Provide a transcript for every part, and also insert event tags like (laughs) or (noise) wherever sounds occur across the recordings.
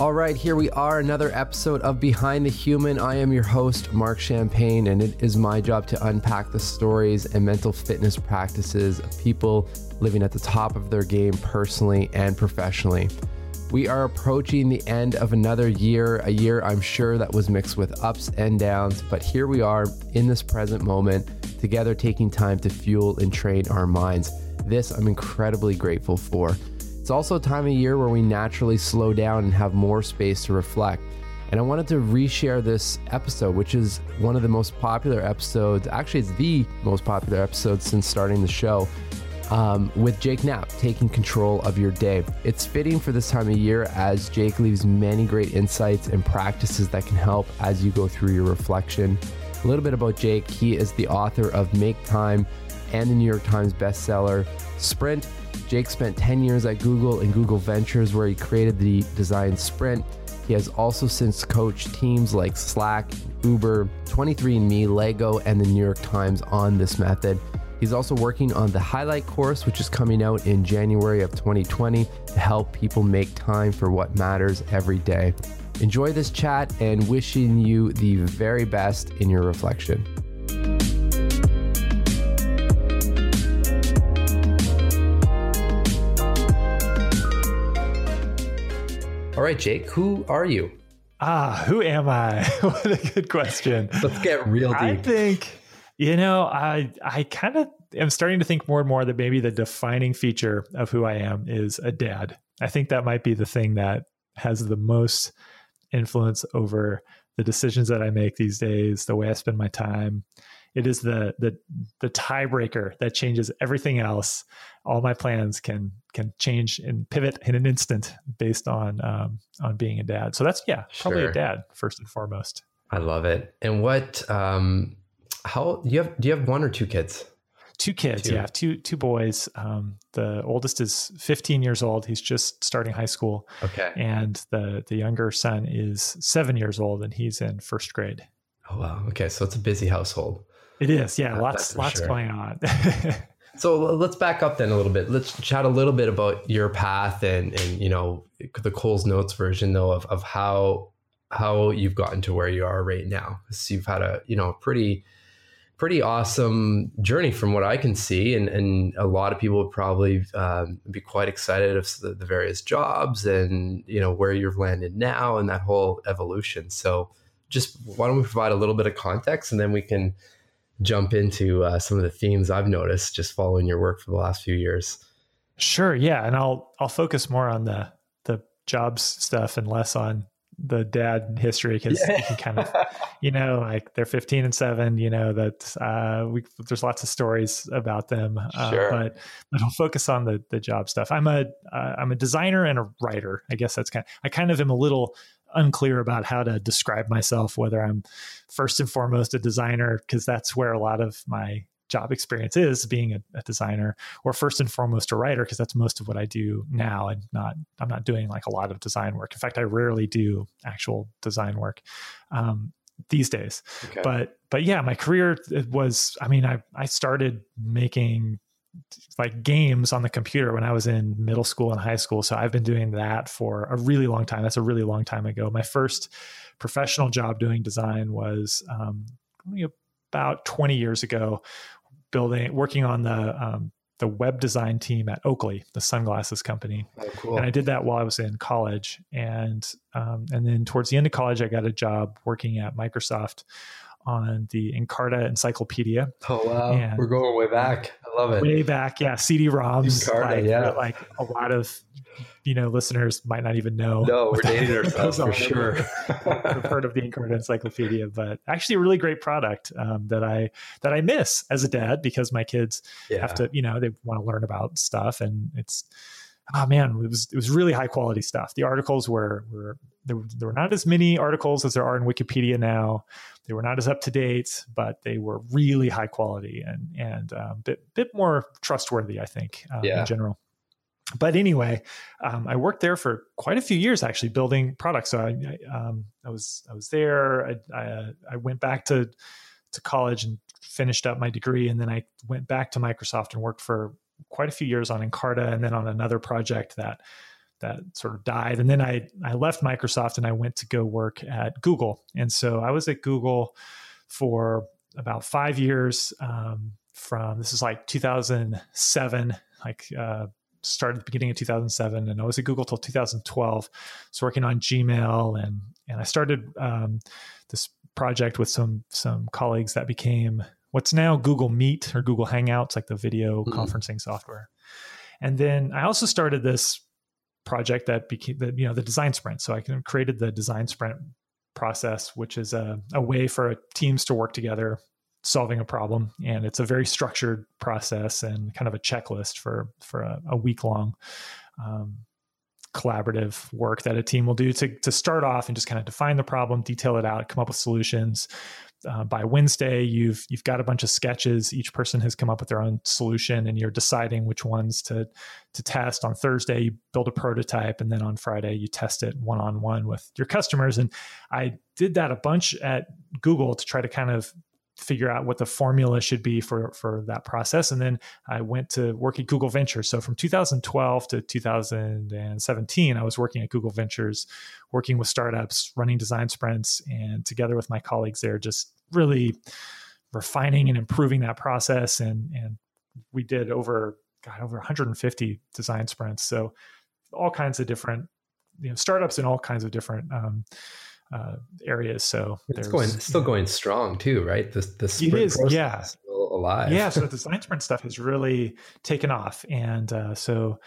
All right, here we are, another episode of Behind the Human. I am your host, Mark Champagne, and it is my job to unpack the stories and mental fitness practices of people living at the top of their game personally and professionally. We are approaching the end of another year, a year I'm sure that was mixed with ups and downs, but here we are in this present moment, together taking time to fuel and train our minds. This I'm incredibly grateful for. It's also a time of year where we naturally slow down and have more space to reflect. And I wanted to reshare this episode, which is one of the most popular episodes. Actually, it's the most popular episode since starting the show. Um, with Jake Knapp taking control of your day. It's fitting for this time of year as Jake leaves many great insights and practices that can help as you go through your reflection. A little bit about Jake he is the author of Make Time and the New York Times bestseller Sprint Jake spent 10 years at Google and Google Ventures, where he created the design Sprint. He has also since coached teams like Slack, Uber, 23andMe, Lego, and the New York Times on this method. He's also working on the Highlight course, which is coming out in January of 2020 to help people make time for what matters every day. Enjoy this chat and wishing you the very best in your reflection. All right, Jake, who are you? Ah, who am I? (laughs) what a good question. Let's get real deep. I think, you know, I I kind of am starting to think more and more that maybe the defining feature of who I am is a dad. I think that might be the thing that has the most influence over the decisions that I make these days, the way I spend my time, it is the the the tiebreaker that changes everything else. All my plans can can change and pivot in an instant based on um, on being a dad. So that's yeah, probably sure. a dad first and foremost. I love it. And what um how you have do you have one or two kids? Two kids, two. yeah, two two boys. Um, the oldest is 15 years old. He's just starting high school. Okay. And the the younger son is seven years old, and he's in first grade. Oh wow. Okay, so it's a busy household. It is, yeah. Uh, lots, lots sure. going on. (laughs) so let's back up then a little bit. Let's chat a little bit about your path and and you know the Coles Notes version though of of how how you've gotten to where you are right now. So you've had a you know pretty pretty awesome journey from what I can see, and and a lot of people would probably um, be quite excited of the, the various jobs and you know where you've landed now and that whole evolution. So just why don't we provide a little bit of context and then we can jump into uh, some of the themes I've noticed just following your work for the last few years. Sure, yeah, and I'll I'll focus more on the the jobs stuff and less on the dad history because yeah. you can kind of you know like they're 15 and 7 you know that uh we there's lots of stories about them uh, sure. but but I'll focus on the the job stuff I'm a am uh, a designer and a writer I guess that's kind of I kind of am a little unclear about how to describe myself, whether I'm first and foremost a designer, because that's where a lot of my job experience is being a, a designer, or first and foremost a writer, because that's most of what I do now. And not, I'm not doing like a lot of design work. In fact, I rarely do actual design work. Um, these days okay. but but yeah my career was i mean i i started making like games on the computer when I was in middle school and high school. So I've been doing that for a really long time. That's a really long time ago. My first professional job doing design was um, about 20 years ago, building, working on the um, the web design team at Oakley, the sunglasses company. Oh, cool. And I did that while I was in college. And um, and then towards the end of college, I got a job working at Microsoft on the Encarta Encyclopedia. Oh wow, and we're going way back. I love it. Way back, yeah. CD-ROMs, Encarta, like, yeah. Like a lot of you know listeners might not even know. No, we're dating (laughs) ourselves for sure. (laughs) I've heard of the Encarta Encyclopedia, but actually a really great product um, that I that I miss as a dad because my kids yeah. have to you know they want to learn about stuff and it's oh man, it was it was really high quality stuff. The articles were were there, there were not as many articles as there are in Wikipedia now. They were not as up to date, but they were really high quality and and a um, bit bit more trustworthy, I think, uh, yeah. in general. But anyway, um, I worked there for quite a few years, actually, building products. So I, I, um, I was I was there. I, I, I went back to to college and finished up my degree, and then I went back to Microsoft and worked for quite a few years on Encarta and then on another project that that sort of died. And then I I left Microsoft and I went to go work at Google. And so I was at Google for about five years. Um, from this is like 2007, like uh, started at the beginning of 2007, and I was at Google till 2012. was working on Gmail, and and I started um, this project with some some colleagues that became what's now Google Meet or Google Hangouts, like the video mm-hmm. conferencing software. And then I also started this project that became the you know the design sprint. So I created the design sprint process, which is a, a way for teams to work together solving a problem and it's a very structured process and kind of a checklist for for a, a week long um, collaborative work that a team will do to, to start off and just kind of define the problem detail it out come up with solutions uh, by Wednesday, you've you've got a bunch of sketches. Each person has come up with their own solution, and you're deciding which ones to to test. On Thursday, you build a prototype, and then on Friday, you test it one on one with your customers. And I did that a bunch at Google to try to kind of figure out what the formula should be for for that process. And then i went to work at google ventures. So from 2012 to 2017 i was working at google ventures working with startups running design sprints and together with my colleagues there just really refining and improving that process. And and we did over god over 150 design sprints. So all kinds of different you know startups in all kinds of different um, uh, areas. So it's going it's still going strong too, right? The the sprint it is, yeah, is still alive. Yeah, so the (laughs) design sprint stuff has really taken off, and uh, so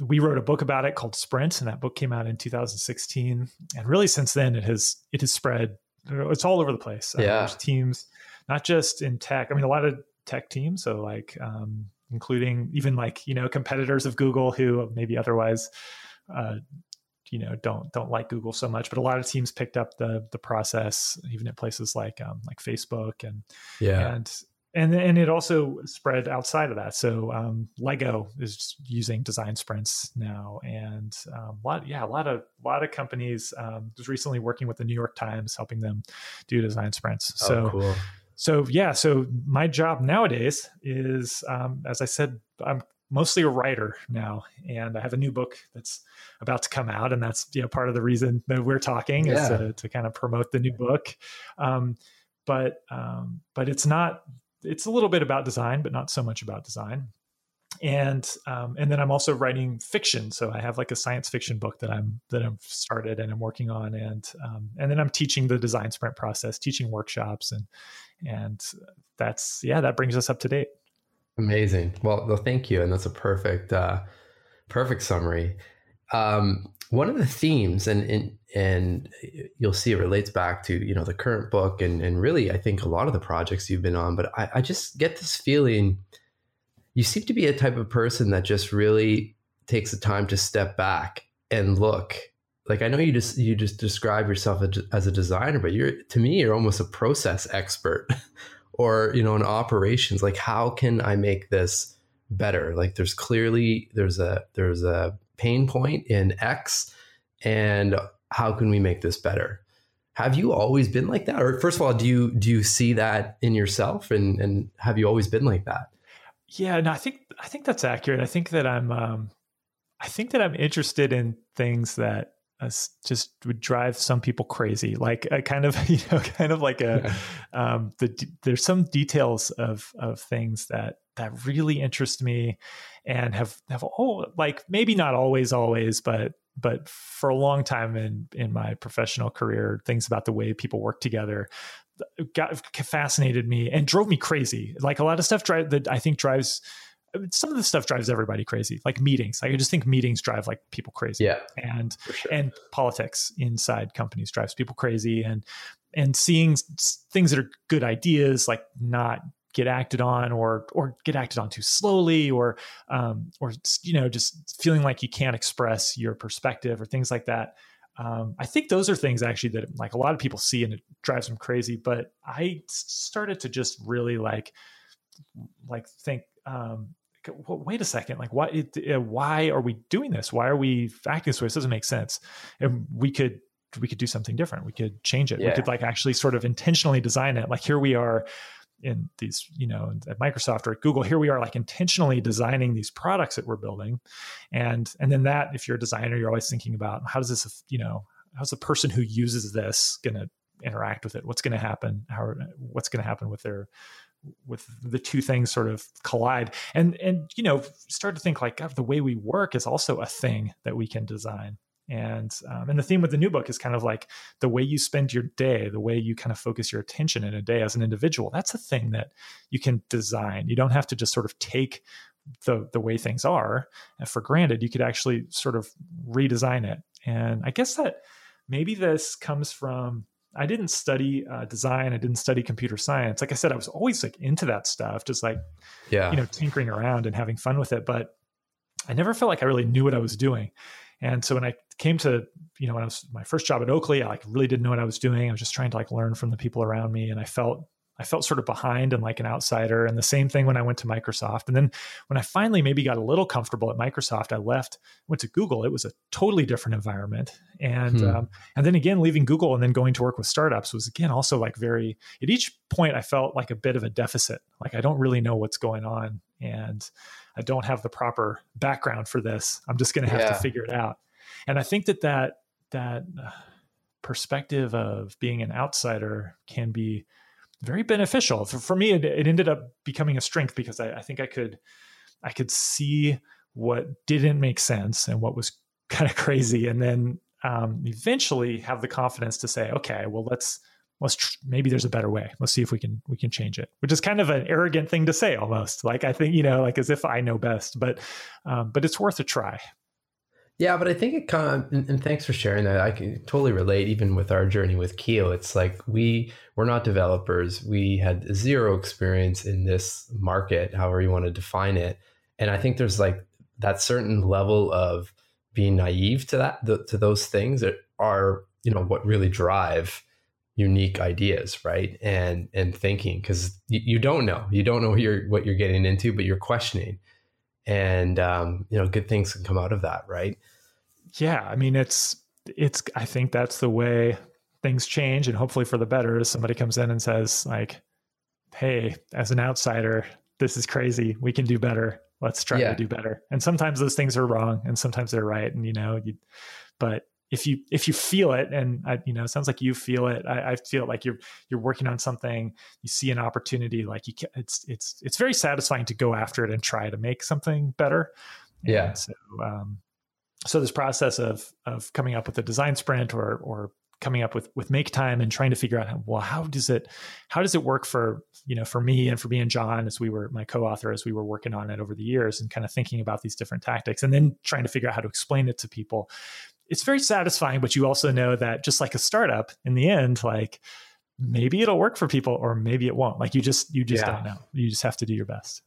we wrote a book about it called Sprint, and that book came out in 2016. And really, since then, it has it has spread. It's all over the place. Uh, yeah, there's teams, not just in tech. I mean, a lot of tech teams. So like, um, including even like you know competitors of Google who maybe otherwise uh, you know don't don't like Google so much, but a lot of teams picked up the the process, even at places like um, like Facebook and yeah and and and it also spread outside of that. So um, Lego is using design sprints now, and um, a lot yeah a lot of a lot of companies um, was recently working with the New York Times, helping them do design sprints. Oh, so. Cool. So yeah, so my job nowadays is, um, as I said, I'm mostly a writer now, and I have a new book that's about to come out, and that's you know part of the reason that we're talking yeah. is to, to, kind of promote the new book. Um, but um, but it's not. It's a little bit about design, but not so much about design. And um, and then I'm also writing fiction, so I have like a science fiction book that I'm that I've started and I'm working on, and um, and then I'm teaching the design sprint process, teaching workshops, and and that's yeah, that brings us up to date. Amazing. Well, well, thank you, and that's a perfect, uh, perfect summary. Um, one of the themes, and, and and you'll see it relates back to you know the current book, and and really I think a lot of the projects you've been on. But I, I just get this feeling you seem to be a type of person that just really takes the time to step back and look. Like I know you just you just describe yourself as a designer, but you're to me you're almost a process expert (laughs) or you know in operations like how can i make this better? Like there's clearly there's a there's a pain point in x and how can we make this better? Have you always been like that? Or first of all do you do you see that in yourself? And and have you always been like that? Yeah no i think i think that's accurate. I think that i'm um i think that i'm interested in things that just would drive some people crazy. Like a kind of, (laughs) you know, kind of like a, um, the, there's some details of, of things that, that really interest me and have, have, oh, like maybe not always, always, but, but for a long time in, in my professional career, things about the way people work together got fascinated me and drove me crazy. Like a lot of stuff drive that I think drives, some of the stuff drives everybody crazy like meetings. Like i just think meetings drive like people crazy. Yeah. And sure. and politics inside companies drives people crazy. And and seeing things that are good ideas like not get acted on or or get acted on too slowly or um, or you know just feeling like you can't express your perspective or things like that. Um, i think those are things actually that like a lot of people see and it drives them crazy. But i started to just really like like think um, wait a second, like why uh, why are we doing this? Why are we acting this way? This doesn't make sense. And we could we could do something different. We could change it. Yeah. We could like actually sort of intentionally design it. Like here we are in these, you know, at Microsoft or at Google, here we are like intentionally designing these products that we're building. And and then that if you're a designer, you're always thinking about how does this, you know, how's the person who uses this going to interact with it? What's going to happen? How what's going to happen with their with the two things sort of collide. And and you know start to think like God, the way we work is also a thing that we can design. And um, and the theme with the new book is kind of like the way you spend your day the way you kind of focus your attention in a day as an individual that's a thing that you can design. You don't have to just sort of take the the way things are for granted. You could actually sort of redesign it. And i guess that maybe this comes from I didn't study uh, design. I didn't study computer science. Like I said, I was always like into that stuff, just like, yeah, you know, tinkering around and having fun with it. But I never felt like I really knew what I was doing. And so when I came to, you know, when I was my first job at Oakley, I like really didn't know what I was doing. I was just trying to like learn from the people around me. And I felt I felt sort of behind and like an outsider. And the same thing when I went to Microsoft. And then when I finally maybe got a little comfortable at Microsoft, I left, went to Google. It was a totally different environment. And hmm. um, and then again, leaving Google and then going to work with startups was again also like very. At each point, I felt like a bit of a deficit. Like I don't really know what's going on, and I don't have the proper background for this. I'm just going to have yeah. to figure it out. And I think that that that uh, perspective of being an outsider can be very beneficial. For, for me, it, it, ended up becoming a strength because I, I think I could I could see what didn't make sense and what was (laughs) kind of crazy, and then um, eventually have the confidence to say, okay, well let's let's tr- maybe there's a better way. Let's see if we can we can change it. Which is kind of an arrogant thing to say, almost like I think you know, like as if I know best, but um, but it's worth a try. Yeah, but I think it kind of, and, and, thanks for sharing that. I can totally relate, even with our journey with Keel. It's like we we're not developers. We had zero experience in this market, however you want to define it. And I think there's like that certain level of being naive to that, the, to those things that are, you know, what really drive unique ideas, right? And and thinking because you, you don't know, you don't know what you're what you're getting into, but you're questioning and um, you know good things can come out of that right yeah, I mean, it's it's. I think that's the way things change, and hopefully for the better. As somebody comes in and says, like, "Hey, as an outsider, this is crazy. We can do better. Let's try yeah. to do better." And sometimes those things are wrong, and sometimes they're right. And you know, you, but if you if you feel it and I, you know it sounds like you feel it I, I, feel like you're you're working on something you see an opportunity like you can, it's it's it's very satisfying to go after it and try to make something better yeah and so um so this process of of coming up with a design sprint or or coming up with with make time and trying to figure out how, well how does it how does it work for you know for me and for me and John as we were my co-author as we were working on it over the years and kind of thinking about these different tactics and then trying to figure out how to explain it to people. It's very satisfying but you also know that just like a startup in the end like maybe it'll work for people or maybe it won't. Like you just you just yeah. don't know. You just have to do your best.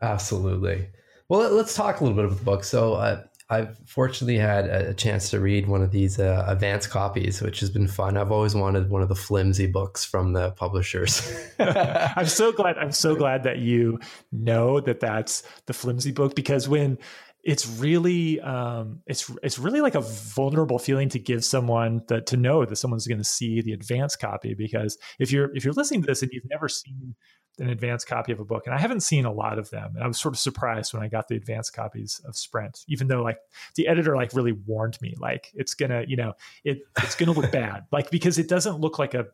Absolutely. Well let's talk a little bit about the book. So uh, I've fortunately had a chance to read one of these uh, advanced copies, which has been fun. I've always wanted one of the flimsy books from the publishers. (laughs) (laughs) I'm so glad. I'm so glad that you know that that's the flimsy book because when it's really um, it's it's really like a vulnerable feeling to give someone that to know that someone's going to see the advanced copy because if you're if you're listening to this and you've never seen an advanced copy of a book and i haven't seen a lot of them. And i was sort of surprised when i got the advanced copies of sprint even though like the editor like really warned me like it's gonna you know it it's gonna look bad. (laughs) Like because it doesn't look like a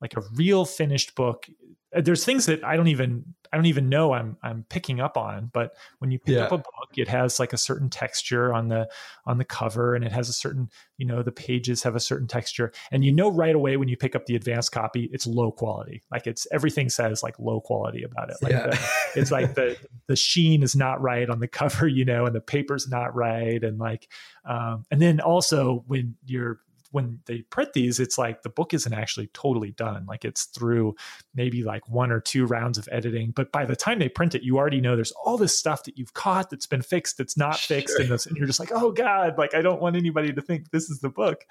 like a real finished book. There's things that I don't even I don't even know I'm I'm picking up on. But when you pick yeah. up a book, it has like a certain texture on the on the cover, and it has a certain you know the pages have a certain texture, and you know right away when you pick up the advanced copy, it's low quality. Like it's everything says like low quality about it. Like yeah. the, it's like the the sheen is not right on the (laughs) cover, you know, and the paper's not right, and like um, and then also when you're when they print these, it's like the book isn't actually totally done. Like it's through maybe like one or two rounds of editing. But by the time they print it, you already know there's all this stuff that you've caught that's been fixed, that's not sure. fixed, and, this, and, you're just like, oh god, like I don't want anybody to think this is the book.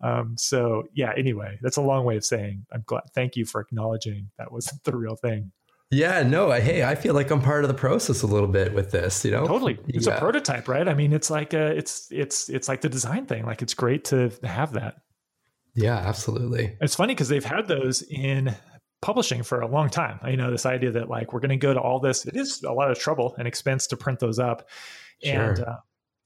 Um, so yeah. Anyway, that's a long way of saying I'm glad. Thank you for acknowledging that wasn't the real thing. Yeah, no, hey, I feel like I'm part of the process a little bit with this, you know. Totally. It's yeah. a prototype, right? I mean, it's like a, it's it's it's like the design thing. Like it's great to have that. Yeah, absolutely. It's funny because they've had those in publishing for a long time. You know, this idea that like we're going to go to all this. It is a lot of trouble and expense to print those up, sure. and uh,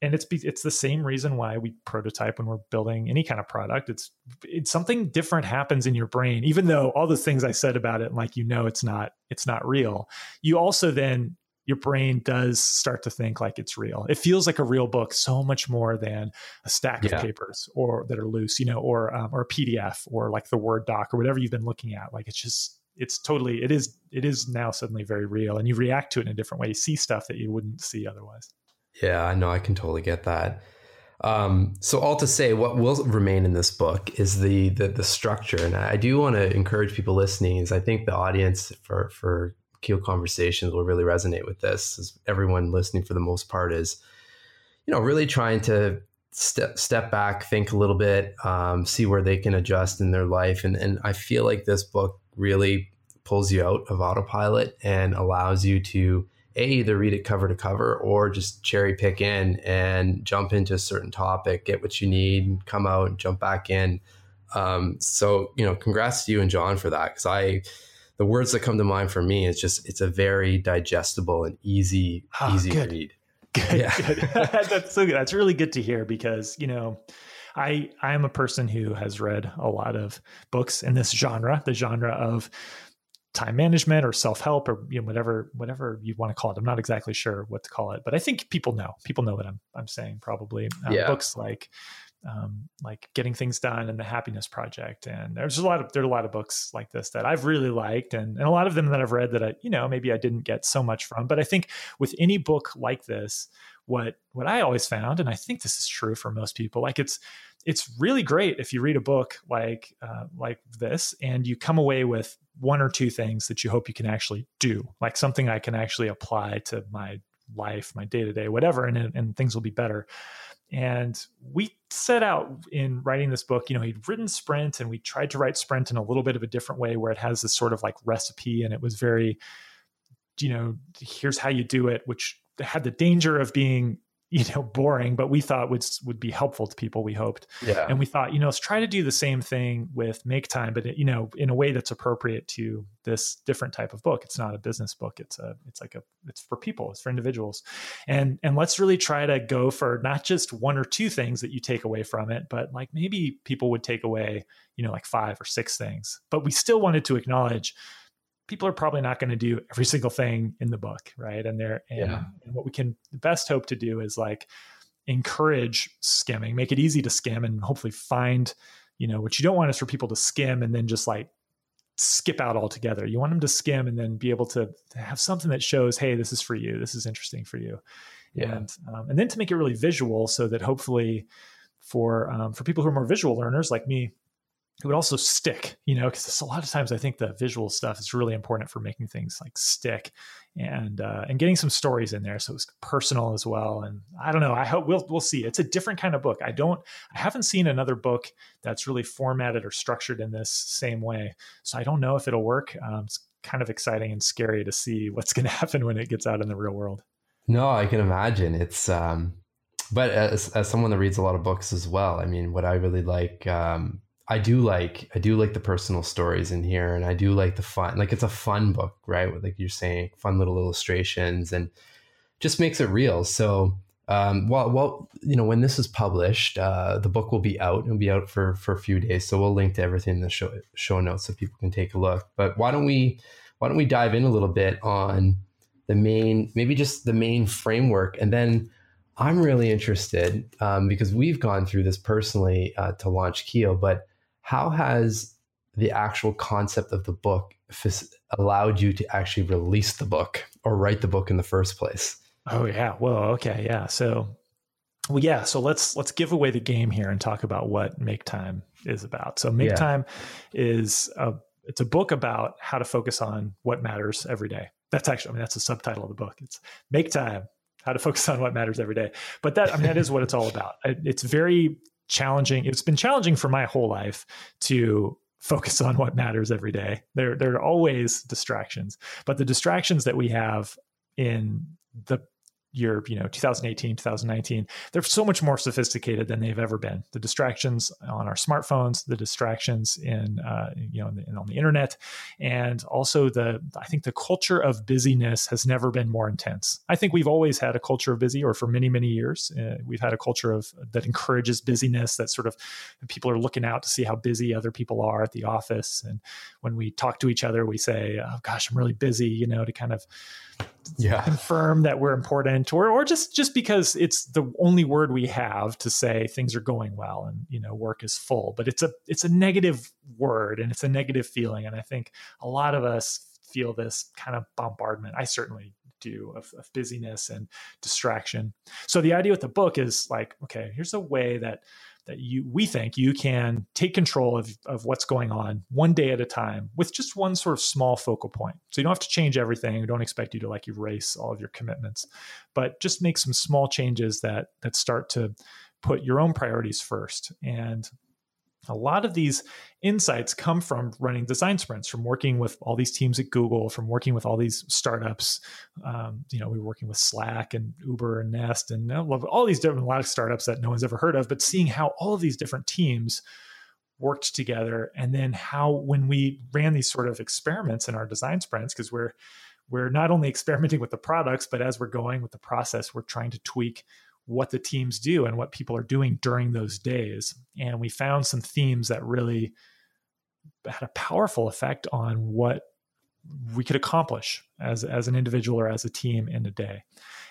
and it's it's the same reason why we prototype when we're building any kind of product. It's it's something different happens in your brain, even though all the things I said about it, like you know, it's not it's not real. You also then your brain does start to think like it's real. It feels like a real book so much more than a stack yeah. of papers or that are loose, you know, or um, or a PDF or like the Word doc or whatever you've been looking at. Like it's just it's totally it is it is now suddenly very real, and you react to it in a different way. You see stuff that you wouldn't see otherwise. Yeah, I know. I can totally get that. Um, so all to say, what will remain in this book is the the, the structure, and I do want to encourage people listening. Is I think the audience for for Keel Conversations will really resonate with this. As everyone listening, for the most part, is you know really trying to step step back, think a little bit, um, see where they can adjust in their life, and and I feel like this book really pulls you out of autopilot and allows you to a either read it cover to cover or just cherry pick in and jump into a certain topic, get what you need, come out, and jump back in. Um, so you know, congrats to you and John for that because I the words that come to mind for me is just it's a very digestible and easy oh, easy good. read. Good, yeah. good. (laughs) That's so good. That's really good to hear because you know. I I am a person who has read a lot of books in this genre, the genre of time management or self-help or you know whatever whatever you want to call it. I'm not exactly sure what to call it but i think people know. People know what i'm i'm saying probably. Um, yeah. books like um, like getting things done and the happiness project and there's a lot of there's a lot of books like this that i've really liked and, and a lot of them that i've read that i you know maybe i didn't get so much from but i think with any book like this what what i always found and i think this is true for most people like it's it's really great if you read a book like uh, like this and you come away with one or two things that you hope you can actually do like something i can actually apply to my life my day to day whatever and, and things will be better. And we set out in writing this book, you know, he'd written Sprint and we tried to write Sprint in a little bit of a different way where it has this sort of like recipe and it was very, you know, here's how you do it, which had the danger of being you know boring but we thought would would be helpful to people we hoped. Yeah. And we thought you know let's try to do the same thing with make time but you know in a way that's appropriate to this different type of book. It's not a business book. It's a it's like a it's for people it's for individuals. And and let's really try to go for not just one or two things that you take away from it but like maybe people would take away you know like five or six things. But we still wanted to acknowledge people are probably not going to do every single thing in the book, right? And they're and, yeah. and what we can best hope to do is like encourage skimming, make it easy to skim, and hopefully find, you know, what you don't want is for people to skim and then just like skip out altogether. You want them to skim and then be able to, have something that shows, hey, this is for you. This is interesting for you. Yeah. And um, and then to make it really visual, so that hopefully for um, for people who are more visual learners like me, it would also stick, you know, because a lot of times I think the visual stuff is really important for making things like stick and uh, and getting some stories in there, so it's personal as well. And I don't know, I hope we'll we'll see. It's a different kind of book. I don't, I haven't seen another book that's really formatted or structured in this same way, so I don't know if it'll work. Um, it's kind of exciting and scary to see (laughs) what's going to happen when it gets out in the real world. No, I can imagine it's. um but as, as someone that reads a lot of books as well, I mean, what I really like um, I do like I do like the personal stories in here, and I do like the fun. Like it's a fun book, right? With like you're saying, fun little illustrations, and just makes it real. So, um, well, well, you know, when this is published, uh, the book will be out. It'll be out for for a few days. So we'll link to everything in the show show notes so people can take a look. But why don't we why don't we dive in a little bit on the main, maybe just the main framework, and then I'm really interested um, because we've gone through this personally uh, to launch Keel, but how has the actual concept of the book allowed you to actually release the book or write the book in the first place? Oh yeah. Well, okay, yeah. So well yeah, so let's let's give away the game here and talk about what Make Time is about. So Make yeah. Time is a it's a book about how to focus on what matters every day. That's actually I mean that's the subtitle of the book. It's Make Time how to focus on what matters every day. But that I mean that is what it's all about. It's very challenging. It's been challenging for my whole life to focus on what matters every day. There, there are always distractions, but the distractions that we have in the year, you know, 2018, 2019, they're so much more sophisticated than they've ever been. The distractions on our smartphones, the distractions in, uh, you know, in the, in, on the internet, and also the, I think the culture of busyness has never been more intense. I think we've always had a culture of busy, or for many, many years, uh, we've had a culture of that encourages busyness. That sort of people are looking out to see how busy other people are at the office, and when we talk to each other, we say, "Oh gosh, I'm really busy," you know, to kind of yeah. confirm that we're important or or just just because it's the only word we have to say things are going well and you know work is full but it's a it's a negative word and it's a negative feeling. And i think a lot of us feel this kind of bombardment. I certainly do of, of busyness and distraction. So the idea with the book is like okay here's a way that that you we think you can take control of, of what's going on one day at a time with just one sort of small focal point. So you don't have to change everything. We don't expect you to like erase all of your commitments, but just make some small changes that that start to put your own priorities first. And a lot of these insights come from running design sprints, from working with all these teams at Google, from working with all these startups. Um, you know, we were working with Slack and Uber and Nest and all these different, a lot of startups that no one's ever heard of, but seeing how all of these different teams worked together. And then how, when we ran these sort of experiments in our design sprints, because we're, we're not only (laughs) experimenting with the products, but as we're going with the process, we're trying to tweak what the teams do and what people are doing during those days. And we found some themes that really had a powerful effect on what we could accomplish as as an individual or as a team in a day.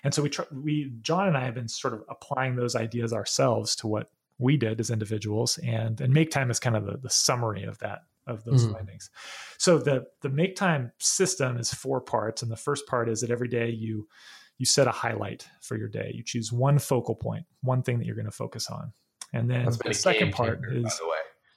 And so we tr- we John and I have been sort of applying those ideas ourselves to what we did as individuals and and make time is kind of the, the summary of that of those mm-hmm. findings. So the the make time system is four parts and the first part is that every day you you set a highlight for your day. You choose one focal point, one thing that you're going to focus on. And then the second part changer, is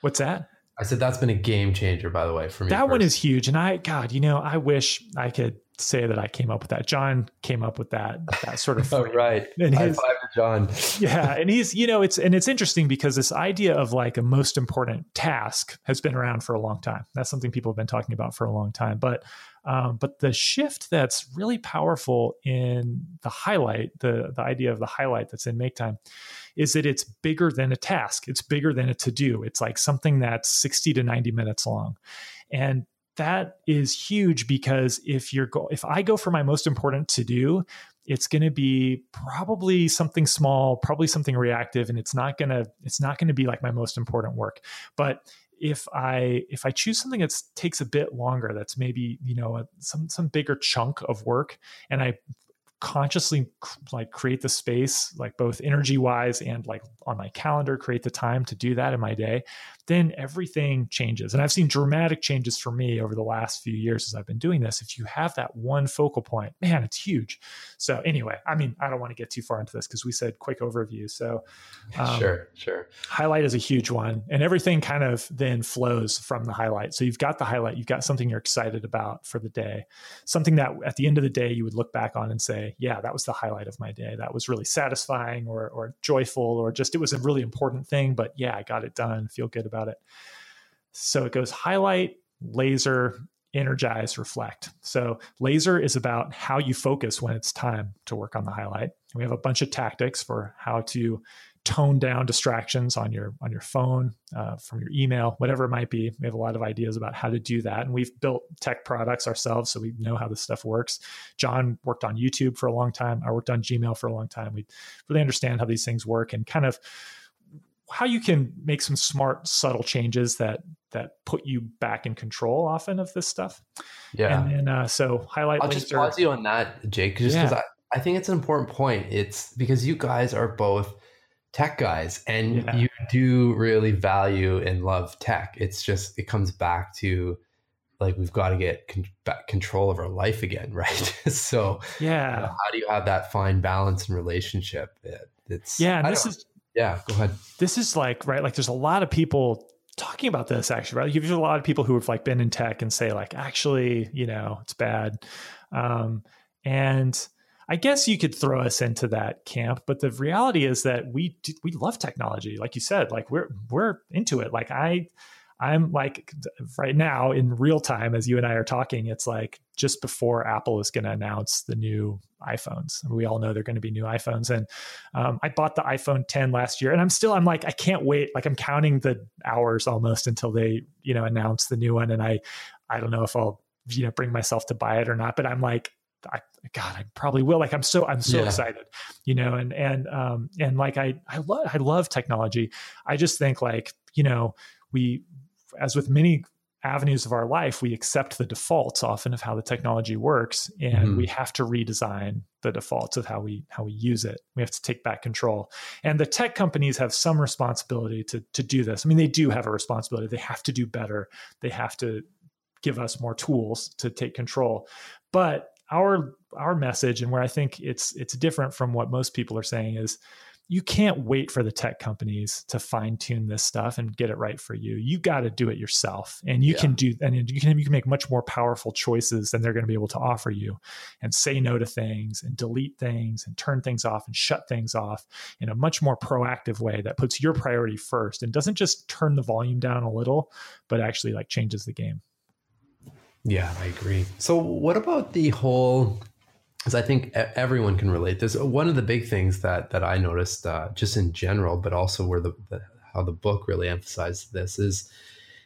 what's that? I said that's been a game changer, by the way, for me. That one is huge. And I, God, you know, I wish I could say that I came up with that. John came up with that that sort of. (laughs) oh, right. And his, High five to John. yeah, and he's you know it's and it's interesting because this idea of like a most important task has been around for a long time. That's something people have been talking about for a long time. But um, but the shift that's really powerful in the highlight, the the idea of the highlight that's in Make Time, is that it's bigger than a task. It's bigger than a to do. It's like something that's sixty to ninety minutes long, and that is huge because if you're go- if I go for my most important to do, it's going to be probably something small, probably something reactive, and it's not gonna it's not going to be like my most important work. But if I if I choose something that takes a bit longer, that's maybe you know a, some some bigger chunk of work, and I consciously like create the space like both energy wise and like on my calendar create the time to do that in my day then everything changes. And I've seen dramatic changes for me over the last few years as I've been doing this. If you have that one focal point, man, it's huge. So, anyway, I mean, I don't want to get too far into this because we said quick overview. So, um, sure, sure. Highlight is a huge one. And everything kind of then flows from the highlight. So, you've got the highlight, you've got something you're excited about for the day, something that at the end of the day you would look back on and say, yeah, that was the highlight of my day. That was really satisfying or, or joyful or just it was a really important thing. But yeah, I got it done, feel good about it. So it goes highlight, laser, energize, reflect. So laser is about how you focus when it's time to work on the highlight. We have a bunch of tactics for how to tone down distractions on your on your phone, uh, from your email, whatever it might be. We have a lot of ideas about how to do that, and we've built tech products ourselves, so we know how this stuff works. John worked on YouTube for a long time. I worked on Gmail for a long time. We really understand how these things work and kind of how you can make some smart, subtle changes that that put you back in control often of this stuff. Yeah. And then uh, so highlight. I'll just pause you on that, Jake, just because yeah. I, I think it's an important point. It's because you guys are both tech guys and yeah. you do really value and love tech. It's just it comes back to like we've got to get con- control of our life again, (laughs) right? so yeah, you know, how do you have that fine balance and relationship? It, it's yeah, and this is yeah, go ahead. This is like, right, like there's a lot of people talking about this actually, right? you've There's a lot of people who have like been in tech and say like, actually, you know, it's bad. Um, and I guess you could throw us into that camp, but the reality is that we we love technology, like you said, like we're we're into it. Like I I'm like right now in real time as you and I are talking, it's like just before Apple is going to announce the new iPhones. We all know they're going to be new iPhones, and um, I bought the iPhone 10 last year, and I'm still I'm like I can't wait. Like I'm counting the hours almost until they you know announce the new one, and I I don't know if I'll you know bring myself to buy it or not, but I'm like I, God, I probably will. Like, I'm so, I'm so yeah. excited, you know, and, and, um, and like, I, I love, I love technology. I just think like, you know, we, as with many avenues of our life, we accept the defaults often of how the technology works, and mm-hmm. we have to redesign the defaults of how we how we use it. We have to take back control, and the tech companies have some responsibility to to do this. I mean, they do have a responsibility. They have to do better. They have to give us more tools to take control, but our our message and where I think it's it's different from what most people are saying is you can't wait for the tech companies to fine tune this stuff and get it right for you. You got to do it yourself, and you yeah. can do and you can you can make much more powerful choices than they're going to be able to offer you, and say no to things and delete things and turn things off and shut things off in a much more proactive way that puts your priority first and doesn't just turn the volume down a little, but actually like changes the game. Yeah, I agree. So, what about the whole? Because I think everyone can relate. This one of the big things that that I noticed, uh, just in general, but also where the, the how the book really emphasized this is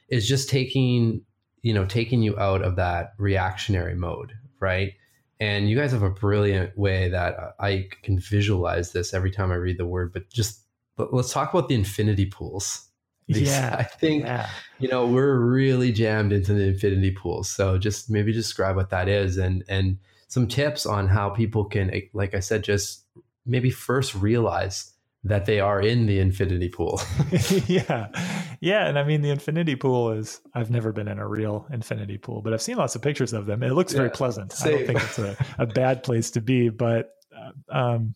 is just taking you know taking you out of that reactionary mode, right? And you guys have a brilliant way that I can visualize this every time I read the word. But just let's talk about the infinity pools yeah. I think, yeah. you know, we're really jammed into the infinity pool. So just maybe describe what that is and, and some tips on how people can, eh, like I said, just maybe first realize that they are in the infinity pool. (laughs) (laughs) yeah. Yeah. And I mean, the infinity pool is, I've never been in a real infinity pool, but I've seen lots of pictures of them. It looks yeah, very pleasant. Same. I don't think it's a, a bad place to be, but, uh, um,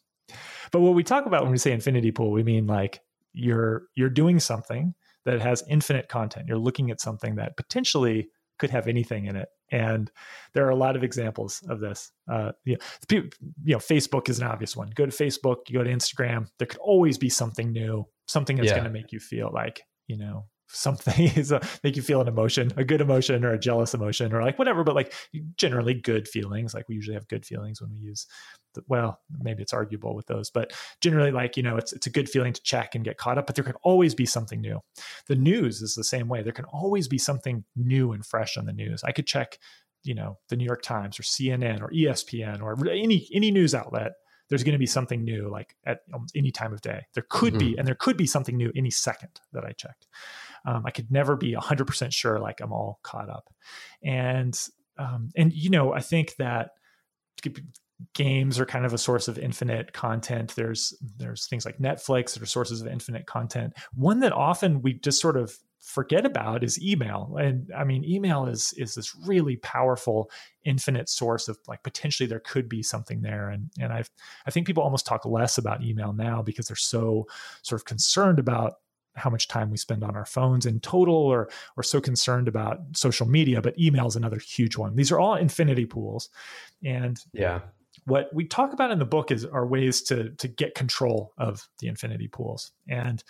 but what we talk about when we say infinity pool, we mean like you're, you're doing something that has infinite content. You're looking at something that potentially could have anything in it. And there are a lot of examples of this. Uh, you, know, you know, Facebook is an obvious one. Go to Facebook, you go to Instagram. There could always be something new, something that's yeah. going to make you feel like you know something (laughs) is a, make you feel an emotion, a good emotion or a jealous emotion or like whatever, but like generally good feelings. Like we usually have good feelings when we use the, well, maybe it's arguable with those, but generally like, you know, it's, it's a good feeling to check and get caught up, but there can always be something new. The news is the same way. There can always be something new and fresh on the news. I could check, you know, the New York Times or CNN or ESPN or any, any news outlet there's going to be something new like at any time of day. There could mm-hmm. be, and there could be something new any second that I checked. Um, I could never be 100% sure like I'm all caught up. And, um, and, you know, I think that games are kind of a source of infinite content. There's there's things like netflix that are sources of infinite content. One that often we just sort of forget about is email. And i mean email is is this really powerful infinite source of like potentially there could be something there. And and i i think people almost talk less about email now because they're so sort of concerned about how much time we spend on our phones in total or or so concerned about social media but email is another huge one. These are all infinity pools. And yeah. what we talk about in the book is are ways to to get control of the infinity pools. And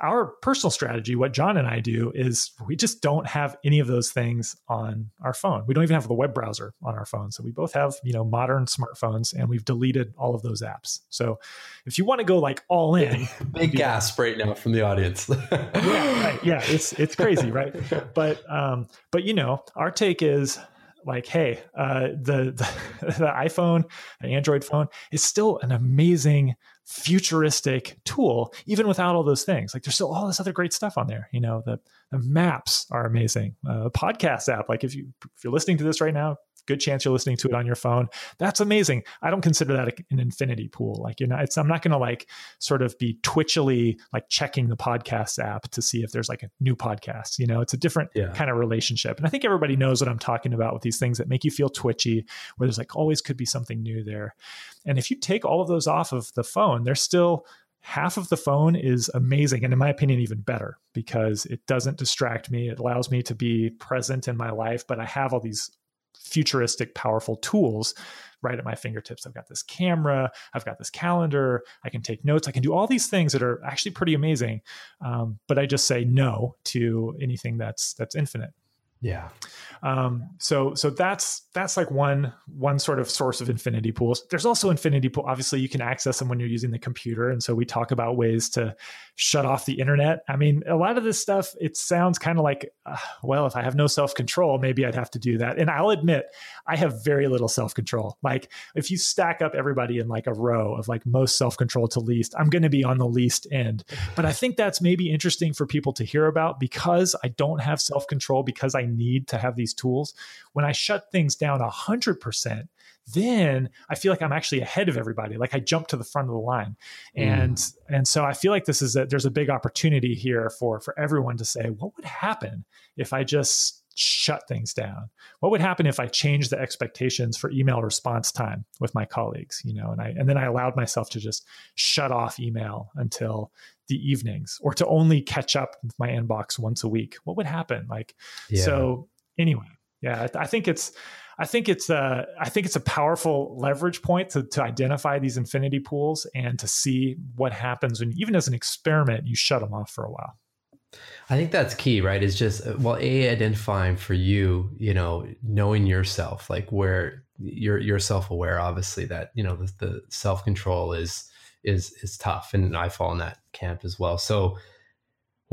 our personal strategy, what John and I do is we just don't have any of those things on our phone. We don't even have the web browser on our phone. So we both have, you know, modern smartphones and we've deleted all of those apps. So if you want to go like all in, big gasp right now from the audience. (laughs) yeah, right. Yeah, it's it's crazy, right? But um, but you know, our take is like, hey, uh, the, the (laughs) the iPhone, an Android phone, is still an amazing futuristic tool, even without all those things. Like there's still all this other great stuff on there. You know, the, the maps are amazing. Uh, podcast app, like if you if you're listening to this right now, good chance you're listening to it on your phone. That's amazing. I don't consider that an infinity pool. Like, you know, it's, I'm not going to like sort of be twitchily like checking the podcast app to see if there's like a new podcast. You know, it's a different yeah. kind of relationship. And I think everybody knows what I'm talking about with these things that make you feel twitchy, where there's like always could be something new there. And if you take all of those off of the phone, there's still half of the phone is amazing and in my opinion even better because it doesn't distract me it allows me to be present in my life but i have all these futuristic, powerful tools right at my fingertips. I've got this camera, I've got this calendar, I can take notes, I can do all these things that are actually pretty amazing. Um, but I just say no to anything that's that's infinite. Yeah. Um, so so that's that's like one one sort of source of infinity pools. There's also infinity pool. Obviously, you can access them when you're using the computer, and so we talk about ways to shut off the internet. I mean, a lot of this stuff it sounds kind of like, uh, well, if I have no self control, maybe I'd have to do that. And I'll admit, I have very little self control. Like if you stack up everybody in like a row of like most self control to least, I'm going to be on the least end. But I (laughs) think that's maybe interesting for people to hear about because I don't have self control because I need to have these tools. When I shut things down 100%, then I feel like I'm actually ahead of everybody. Like I jump to the front of the line. And mm. and so I feel like this is a, there's a big opportunity here for for everyone to say, what would happen if I just shut things down? What would happen if I changed the expectations for email response time with my colleagues, you know, and I and then I allowed myself to just shut off email until the evenings or to only catch up with my inbox once a week. What would happen? Like yeah. so anyway, yeah, I think it's I think it's a I think it's a powerful leverage point to, to identify these infinity pools and to see what happens when even as an experiment you shut them off for a while. I think that's key, right? Is just uh, well, a identifying for you, you know, knowing yourself, like where you're you're self aware. Obviously, that you know the, the self control is is is tough, and I fall in that camp as well. So,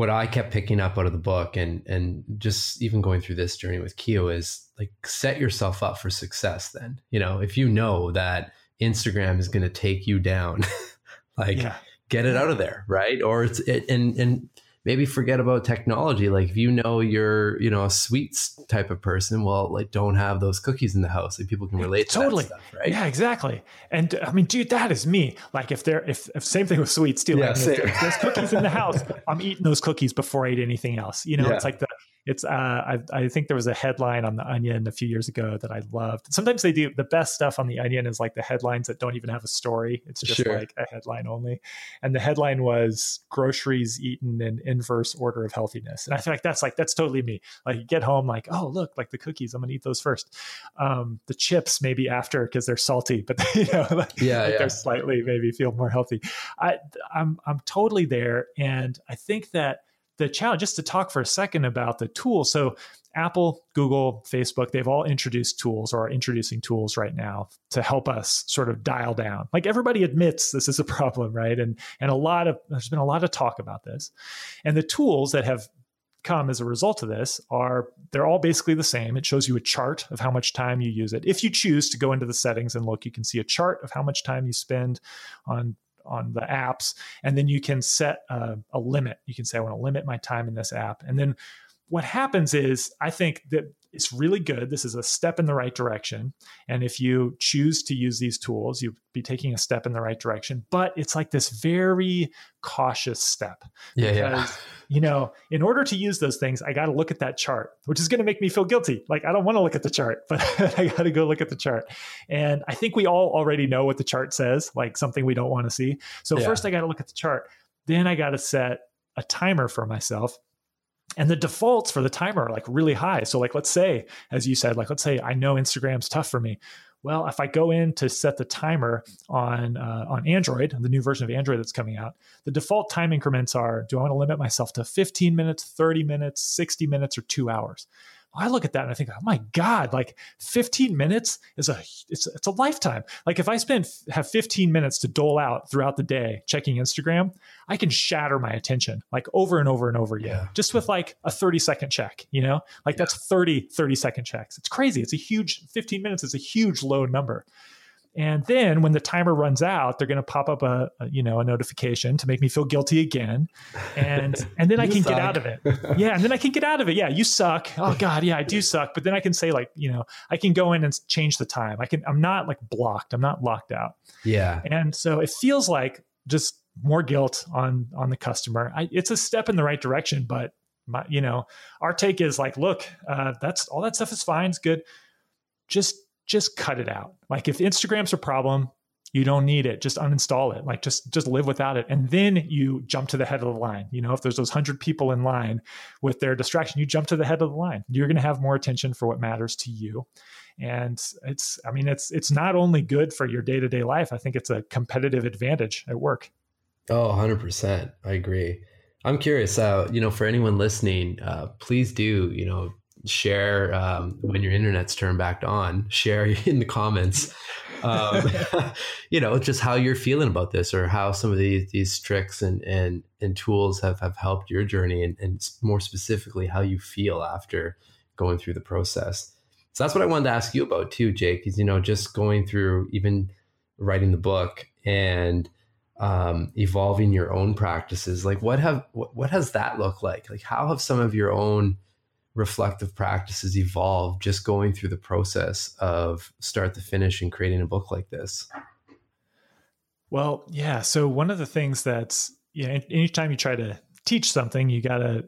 what I kept picking up out of the book, and and just even going through this journey with Keo, is like set yourself up for success. Then you know if you know that Instagram is going to take you down, (laughs) like yeah. get it out of there, right? Or it's it, and and maybe forget about technology. Like if you know you're, you know, a sweets type of person, well, like don't have those cookies in the house. Like people can relate to totally. Stuff, right? Yeah, exactly. And uh, I mean, dude, that is me. Like if there, if, if same thing with sweets too. Yeah, like, if there's cookies in the house, I'm eating those cookies before I eat anything else. You know, yeah. it's like the it's uh, I, I think there was a headline on the Onion a few years ago that I loved. Sometimes they do the best stuff on the Onion is like the headlines that don't even have a story. It's just sure. like a headline only. And the headline was groceries eaten in inverse order of healthiness. And I feel like that's like that's totally me. Like you get home like oh look like the cookies I'm gonna eat those first. Um, the chips maybe after because they're salty, but (laughs) you know like, yeah, like yeah. they're slightly maybe feel more healthy. I I'm I'm totally there, and I think that the challenge, just to talk for a second about the tool. So, Apple, Google, Facebook, they've all introduced tools or are introducing tools right now to help us sort of dial down. Like everybody admits this is a problem, right? And and a lot of there's been a lot of talk about this. And the tools that have come as a result of this are they're all basically the same. It shows you a chart of how much time you use it. If you choose to go into the settings and look, you can see a chart of how much time you spend on on the apps and then you can set a, a limit. You can say i want to limit my time in this app. And then what happens is i think that it's really good. This is a step in the right direction. And if you choose to use these tools you'll be taking a step in the right direction. But it's like this very cautious step yeah, because yeah. you know in order to use those things i got to look at that chart which is going to make me feel guilty. Like i don't want to look at the chart (laughs) but i got to go look at the chart. And i think we all already know what the chart says like something we don't want to see. So yeah. first i got to look at the chart. Then i got to set a timer for myself and the defaults for the timer are like really high. So like let's say, as you said, like let's say I know Instagram's tough for me. Well, if I go in to set the timer on uh, on Android, the new version of Android that's coming out, the default time increments are: Do I want to limit myself to 15 minutes, 30 minutes, 60 minutes, or two hours? I look at that and I think, oh my God, like 15 minutes is a it's it's a lifetime. Like if I spend have 15 minutes to dole out throughout the day checking Instagram, I can shatter my attention like over and over and over again. Yeah. Just with like a 30 second check, you know? Like yeah. that's 30 30 second checks. It's crazy. It's a huge 15 minutes is a huge low number. And then when the timer runs out, they're going to pop up a, a, you know a notification to make me feel guilty again, and (laughs) and then I can suck. get out of it. Yeah, and then I can get out of it. Yeah, you suck. Oh God, yeah, I do suck. But then I can say like you know I can go in and change the time. I can. I'm not like blocked. I'm not locked out. Yeah. And so it feels like just more guilt on on the customer. I, it's a step in the right direction, but my, you know our take is like, look, uh, that's all that stuff is fine. It's good. Just just cut it out. Like if Instagram's a problem, you don't need it. Just uninstall it. Like just just live without it. And then you jump to the head of the line. You know if there's those 100 people in line with their distraction you jump to the head of the line. You're going to have more attention for what matters to you. And it's i mean it's it's not only good for your day-to-day life. I think it's a competitive advantage at work. Oh 100% i agree. I'm curious uh, you know for anyone listening uh, please do you know share um, when your internet's turned back on share (laughs) in the comments um, (laughs) you know just how you're feeling about this or how some of these these tricks and and and tools have have helped your journey and, and more specifically how you feel after going through the process. So that's what i wanted to ask you about too jake is you know just going through even writing the book and um, evolving your own practices. Like what have what, what has that looked like? Like how have some of your own reflective practices evolve just going through the process of start to finish and creating a book like this? Well, yeah. So one of the things that's you know, anytime you try to teach something, you gotta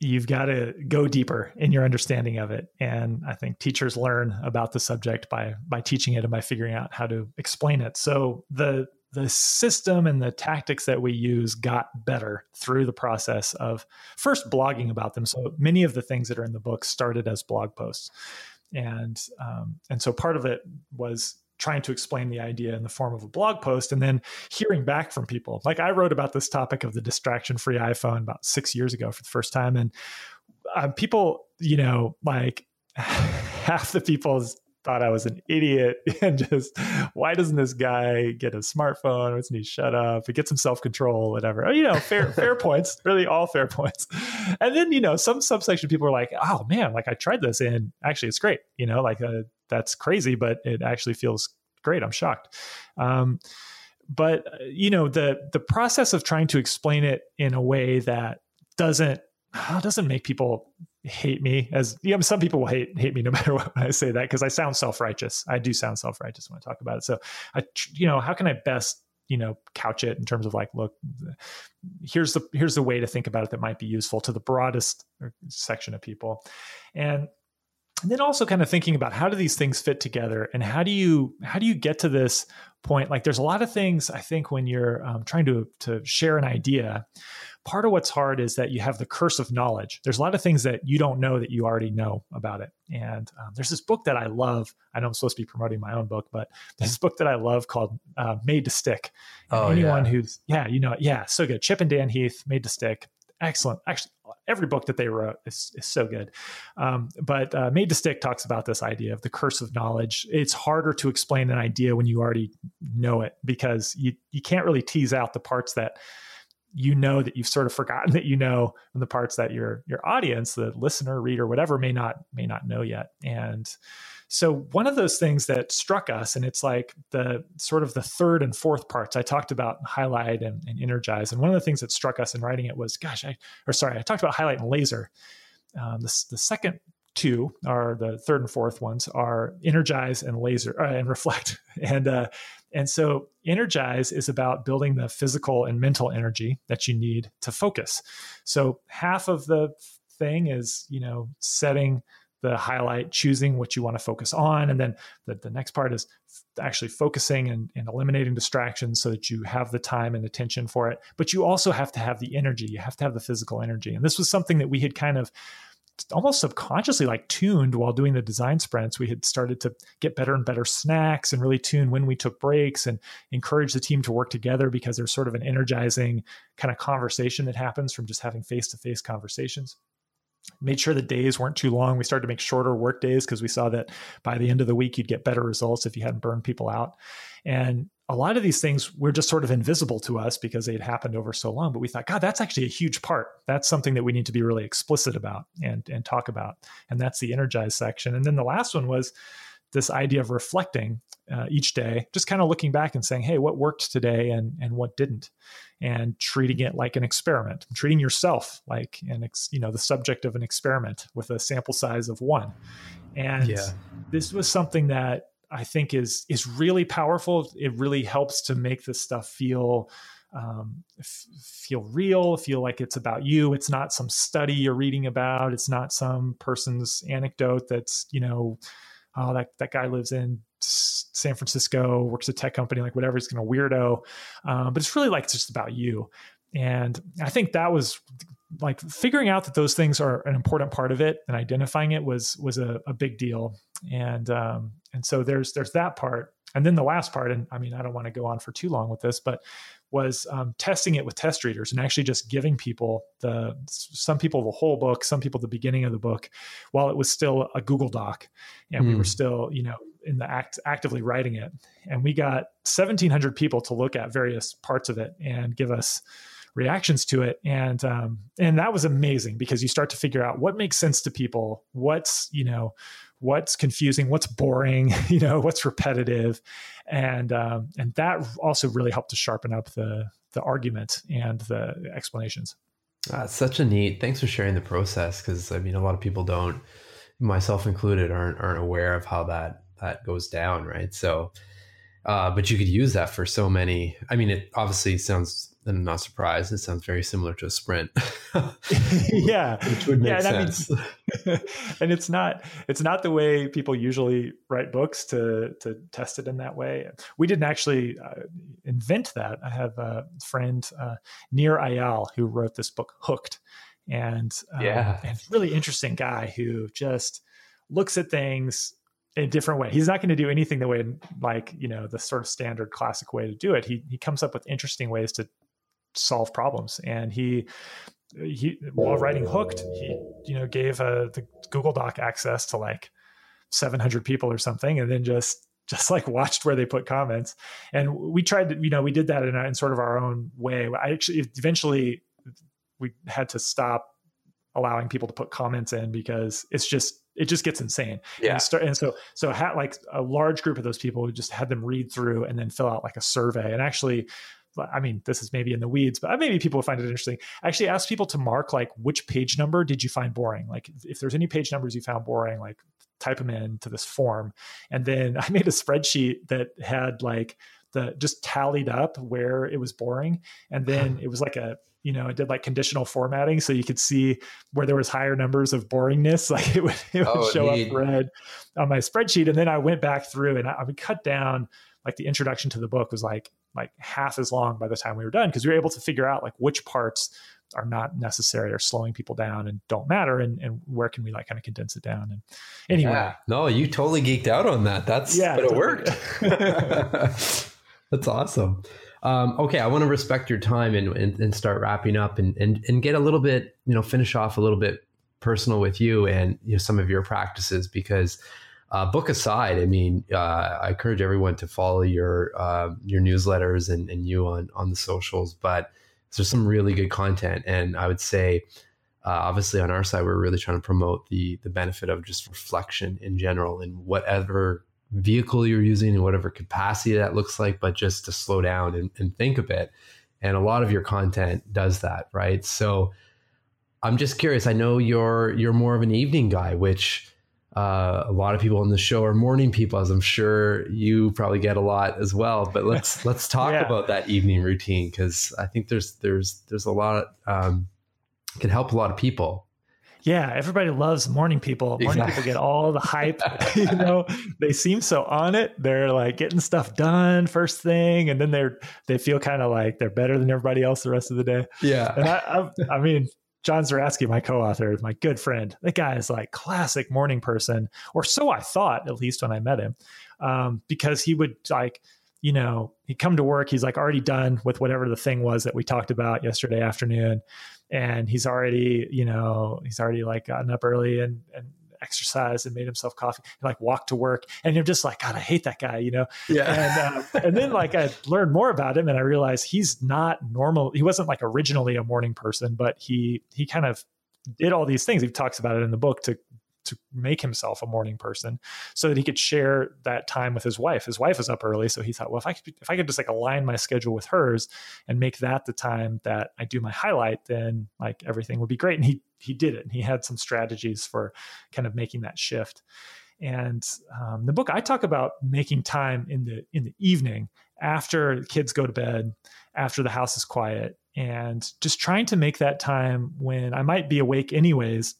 you've got to go deeper in your understanding of it. And I think teachers learn about the subject by by teaching it and by figuring out how to explain it. So the the system and the tactics that we use got better through the process of first blogging about them. So many of the things that are in the book started as blog posts, and um, and so part of it was trying to explain the idea in the form of a blog post and then hearing back from people. Like I wrote about this topic of the distraction free iPhone about six years ago for the first time, and uh, people, you know, like (laughs) half the people's thought I was an idiot (laughs) and just why doesn't this guy get a smartphone? Why doesn't he shut up? He gets some self control, whatever. Oh, you know, fair (laughs) fair points, really all fair points. And then you know, some subsection people are like, oh man, like I tried this and actually it's great. You know, like uh, that's crazy, but it actually feels great. I'm shocked. Um, but uh, you know, the the process of trying to explain it in a way that doesn't doesn't make people hate me as you know, some people will hate hate me no (laughs) matter what I say that because I sound self righteous. I do sound self righteous when I talk about it. So I, you know, how can I best you know couch it in terms of like look here's the here's the way to think about it that might be useful to the broadest uh, section of people and and then also kind of thinking about how do these things fit together and how do you how do you get to this point like there's a lot of things i think when you're um, trying to to share an idea part of what's hard is that you have the curse of knowledge. There's a lot of things that you don't know that you already know about it. And um, there's this book that I love. I know I'm supposed to be promoting my own book, but there's this book that I love called uh, Made to Stick. And oh, anyone yeah. who's, yeah, you know, yeah, so good. Chip and Dan Heath, Made to Stick. Excellent. Actually, every book that they wrote is, is so good. Um, but uh, Made to Stick talks about this idea of the curse of knowledge. It's harder to explain an idea when you already know it because you, you can't really tease out the parts that you know that you've sort of forgotten that you know and the parts that your your audience the listener reader whatever may not may not know yet. And so one of those things that struck us and it's like the sort of the third and fourth parts i talked about highlight and, and energize and one of the things that struck us in writing it was gosh i or sorry i talked about highlight and laser. Um, the, the second two are the third and fourth ones are energize and laser uh, and reflect. (laughs) And uh, and so energize is about building the physical and mental energy that you need to focus. So half of the thing is you know setting the highlight choosing what you want to focus on and then the, the next part is actually focusing and, and eliminating distractions so that you have the time and attention for it. But you also have to have the energy. You have to have the physical energy. And this was something that we had kind of almost subconsciously like tuned while doing the design sprints. We had started to get better and better snacks and really tune when we took breaks and encourage the team to work together because there's sort of an energizing kind of conversation that happens from just having face to face conversations made sure the days weren't too long. We started to make shorter work days because we saw that by the end of the week, you'd get better results if you hadn't burned people out. And a lot of these things were just sort of invisible to us because they had happened over so long. But we thought, God, that's actually a huge part. That's something that we need to be really explicit about and, and talk about. And that's the energize section. And then the last one was this idea of reflecting uh, each day, just kind of looking back and saying, hey, what worked today and, and what didn't? And treating it like an experiment, treating yourself like an, ex, you know, the subject of an experiment with a sample size of one. And yeah. this was something that I think is is really powerful. It really helps to make this stuff feel um, f- feel real, feel like it's about you. It's not some study you're reading about. It's not some person's anecdote that's you know, oh that that guy lives in San Francisco, works a tech company, like whatever. He's kind of weirdo, um, but it's really like it's just about you. And I think that was like figuring out that those things are an important part of it and identifying it was was a, a big deal. And um, and so there's there's that part. And then the last part, and I mean, I don't want to go on for too long with this, but was um, testing it with test readers and actually just giving people the some people the whole book, some people the beginning of the book, while it was still a Google Doc, and mm. we were hmm. still you know in the act actively writing it, and we got 1,700 people to look at various parts of it and give us reactions to it. And um, and that was amazing because you start to figure out what makes sense to people what's you know what's confusing what's boring (laughs) you know what's repetitive. And um, and that also really helped to sharpen up the the argument and the explanations. Uh, such a neat thanks for sharing the process because i mean a lot of people don't myself included aren't aren't aware of how that that goes down right? So uh, but you could use that for so many i mean it obviously sounds I'm not surprised. It sounds very similar to a sprint. (laughs) (laughs) yeah, which would make yeah, sense. (laughs) and it's not it's not the way people usually write books to to test it in that way. We didn't actually uh, invent that. I have a friend uh, Nir Eyal who wrote this book Hooked, and um, yeah, and really interesting guy who just looks at things in a different way. He's not going to do anything the way like you know the sort of standard classic way to do it. He he comes up with interesting ways to solve problems. And he he while writing Hooked, he you know gave a, the Google Doc access to like 700 people or something, and then just just like watched where they put comments. And we tried to you know we did that in, in sort of our own way. I actually eventually we had to stop allowing people to put comments in because it's just it just gets insane. Yeah. And, start, and so so had like a large group of those people we just had them read through and then fill out like a survey. And actually I mean, this is maybe in the weeds, but maybe people find it interesting. I actually asked people to mark like which page number did you find boring? Like if there's any page numbers you found boring, like type them into this form. And then (laughs) I made a spreadsheet that had like the just tallied up where it was boring. And then it was like a, you know, it did like conditional formatting. So you could see where there was higher numbers of boringness. (laughs) Like it would, it would oh, show neat. up red on my spreadsheet. And then I went back through and I, I would cut down like the introduction to the book was like like half as long by the time we were done because we were able to figure out like which parts are not necessary or slowing people down and don't matter and, and where can we like kind of condense it down and anyway. Yeah. no you totally geeked out on that. That's yeah but it worked. (laughs) That's awesome. Um, okay i want to respect your time and, and, and start wrapping up and, and and get a little bit you know finish off a little bit personal with you and you know some of your practices because uh, book aside, I mean, uh, I encourage everyone to follow your uh, your newsletters and, and you on on the socials. But there's some really good content, and I would say, uh, obviously, on our side, we're really trying to promote the the benefit of just reflection in general in whatever vehicle you're using in whatever capacity that looks like, but just to slow down and, and think a bit. And a lot of your content does that, right? So I'm just curious. I know you're you're more of an evening guy, which uh, a lot of people on the show are morning people, as I'm sure you probably get a lot as well. But let's (laughs) let's talk yeah. about that evening routine because I think there's there's there's a lot um, can help a lot of people. Yeah, everybody loves morning people. Morning exactly. people get all the hype. (laughs) you know, they seem so on it. They're like getting stuff done first thing, and then they're they feel kind of like they're better than everybody else the rest of the day. Yeah, and I, I, I mean, John Zeratsky, my co-author, my good friend, that guy is like classic morning person, or so I thought, at least when I met him, um, because he would like, you know, he'd come to work, he's like already done with whatever the thing was that we talked about yesterday afternoon, and he's already, you know, he's already like gotten up early and and exercised and made himself coffee and like walked to work. And you're just like, God, I hate that guy, you know? Yeah. And, uh, and then like I learned more about him and I realized he's not normal. He wasn't like originally a morning person, but he, he kind of did all these things. He talks about it in the book to to make himself a morning person so that he could share that time with his wife. His wife was up early, so he thought, well, if I could, if I could just like align my schedule with hers and make that the time that I do my highlight, then like everything would be great. And he he did it. And he had some strategies for kind of making that shift. And um, the book I talk about making time in the in the evening after kids go to bed, after the house is quiet, and just trying to make that time when I might be awake anyways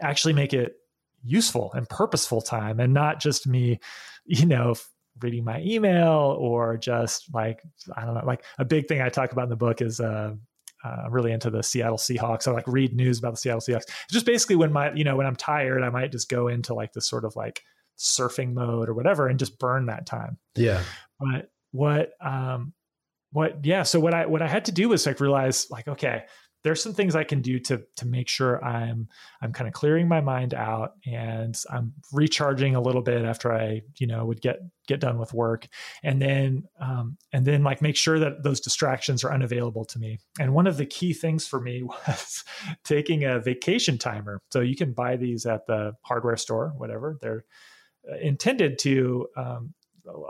actually make it useful and purposeful time and not just me, you know, reading my email or just like I don't know, like a big thing I talk about in the book is uh, uh, I'm really into the Seattle Seahawks. I like read news about the Seattle Seahawks. It's just basically when my you know when I'm tired, I might just go into like this sort of like surfing mode or whatever and just burn that time. Yeah. But what um what yeah so what i what i had to do was like realize like okay there's some things I can do to to make sure I'm I'm kind of clearing my mind out and I'm recharging a little bit after I you know would get get done with work and then um, and then like make sure that those distractions are unavailable to me. And one of the key things for me (laughs) was taking a vacation timer. So you can buy these at the hardware store, whatever. They're uh, intended to um,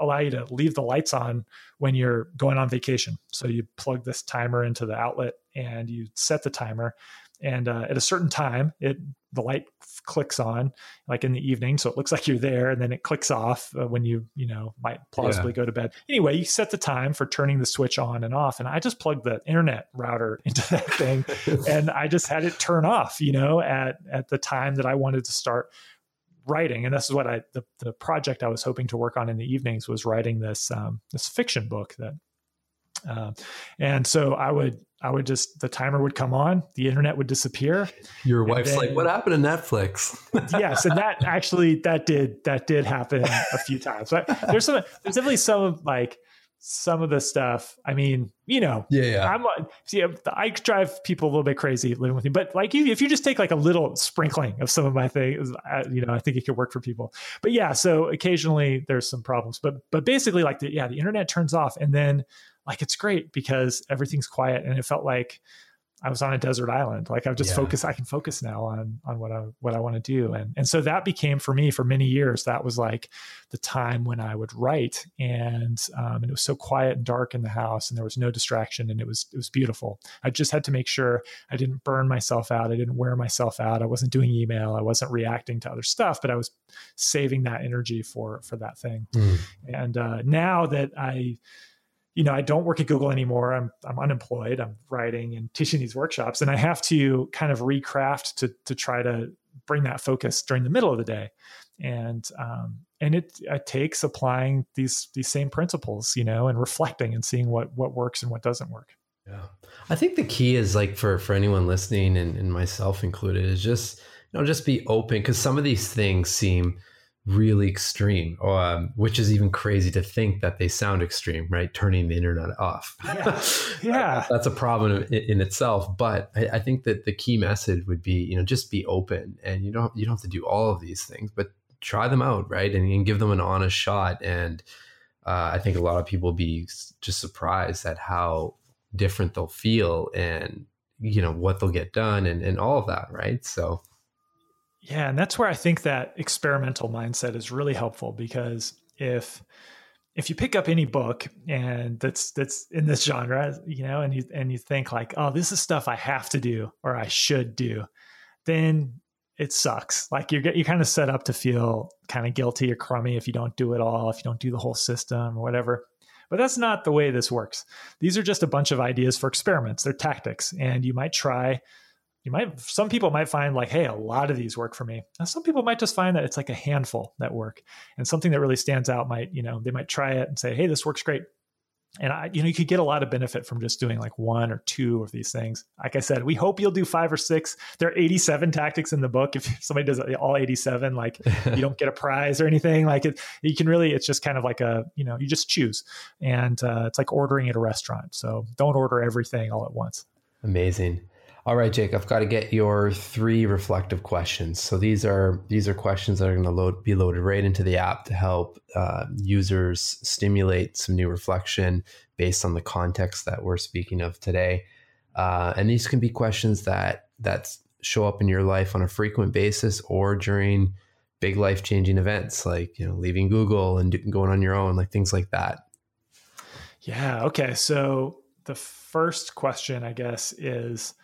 allow you to leave the lights on when you're going on vacation. So you plug this timer into the outlet and you set the timer. And uh, at a certain time, it the light clicks on, like in the evening, so it looks (laughs) like you're there, and then it clicks off uh, when you you know might plausibly yeah. go to bed. Anyway, you set the time for turning the switch on and off, and I just plugged the internet router (laughs) into that thing, (laughs) and I just had it turn off, you know, at at the time that I wanted to start writing, and this is what I the, the project I was hoping to work on in the evenings was writing this um, this fiction book that, uh, and so I would I would just the timer would come on, the internet would disappear. Your wife's then, like, "What happened to Netflix?" (laughs) yes, and that actually that did that did happen a few times. But there's some there's definitely some like some of the stuff. I mean, you know, yeah, yeah. I'm see, I drive people a little bit crazy living with me, but like you, if you just take like a little sprinkling of some of my things, I, you know, I think it could work for people. But yeah, so occasionally there's some problems, but but basically, like the yeah, the internet turns off, and then like it's great because everything's quiet, and it felt like I was on a desert island. Like I've just yeah. focused, I can focus now on on what I what I want to do. And and so that became for me for many years, that was like the time when I would write. And um, and it was so quiet and dark in the house and there was no distraction and it was it was beautiful. I just had to make sure I didn't burn myself out. I didn't wear myself out. I wasn't doing email. I wasn't reacting to other stuff, but I was saving that energy for for that thing. Mm. And uh, now that I you know, I don't work at Google anymore. I'm I'm unemployed. I'm writing and teaching these workshops, and I have to kind of recraft to to try to bring that focus during the middle of the day, and um, and it, it takes applying these these same principles, you know, and reflecting and seeing what what works and what doesn't work. Yeah, I think the key is like for for anyone listening and, and myself included is just you know just be open because some of these things seem really extreme, um, which is even crazy to think that they sound extreme, right? Turning the internet off. Yeah. (laughs) yeah. That's a problem in, in itself. But I, I, think that the key message would be, you know, just be open and you don't, you don't have to do all of these things, but try them out, right? And, and give them an honest shot. And uh, I think a lot of people will be just surprised at how different they'll feel and, you know, what they'll get done and, and all of that, right? So, yeah, and that's where I think that experimental mindset is really helpful because if if you pick up any book and that's that's in this genre, you know, and you and you think like, oh, this is stuff I have to do or I should do, then it sucks. Like you're you kind of set up to feel kind of guilty or crummy if you don't do it all, if you don't do the whole system or whatever. But that's not the way this works. These are just a bunch of ideas for experiments. They're tactics, and you might try you might some people might find like hey a lot of these work for me and some people might just find that it's like a handful that work and something that really stands out might you know they might try it and say hey this works great and I, you know, you could get a lot of benefit from just doing like one or two of these things. Like I said, we hope you'll do five or six. There are 87 tactics in the book. If (laughs) somebody does all 87, like you don't get a prize or anything. Like it, you can really, it's just kind of like a, you know, you just choose, and uh, it's like ordering at a restaurant. So don't order everything all at once. Amazing. All right, Jake, I've got to get your three reflective questions. So these are these are questions that are going to load, be loaded right into the app to help uh, users stimulate some new reflection based on the context that we're speaking of today. Uh, and these can be questions that that show up in your life on a frequent basis or during big life changing events like you know leaving Google and going on your own, like things like that. Yeah. Okay. So the first question, I guess, is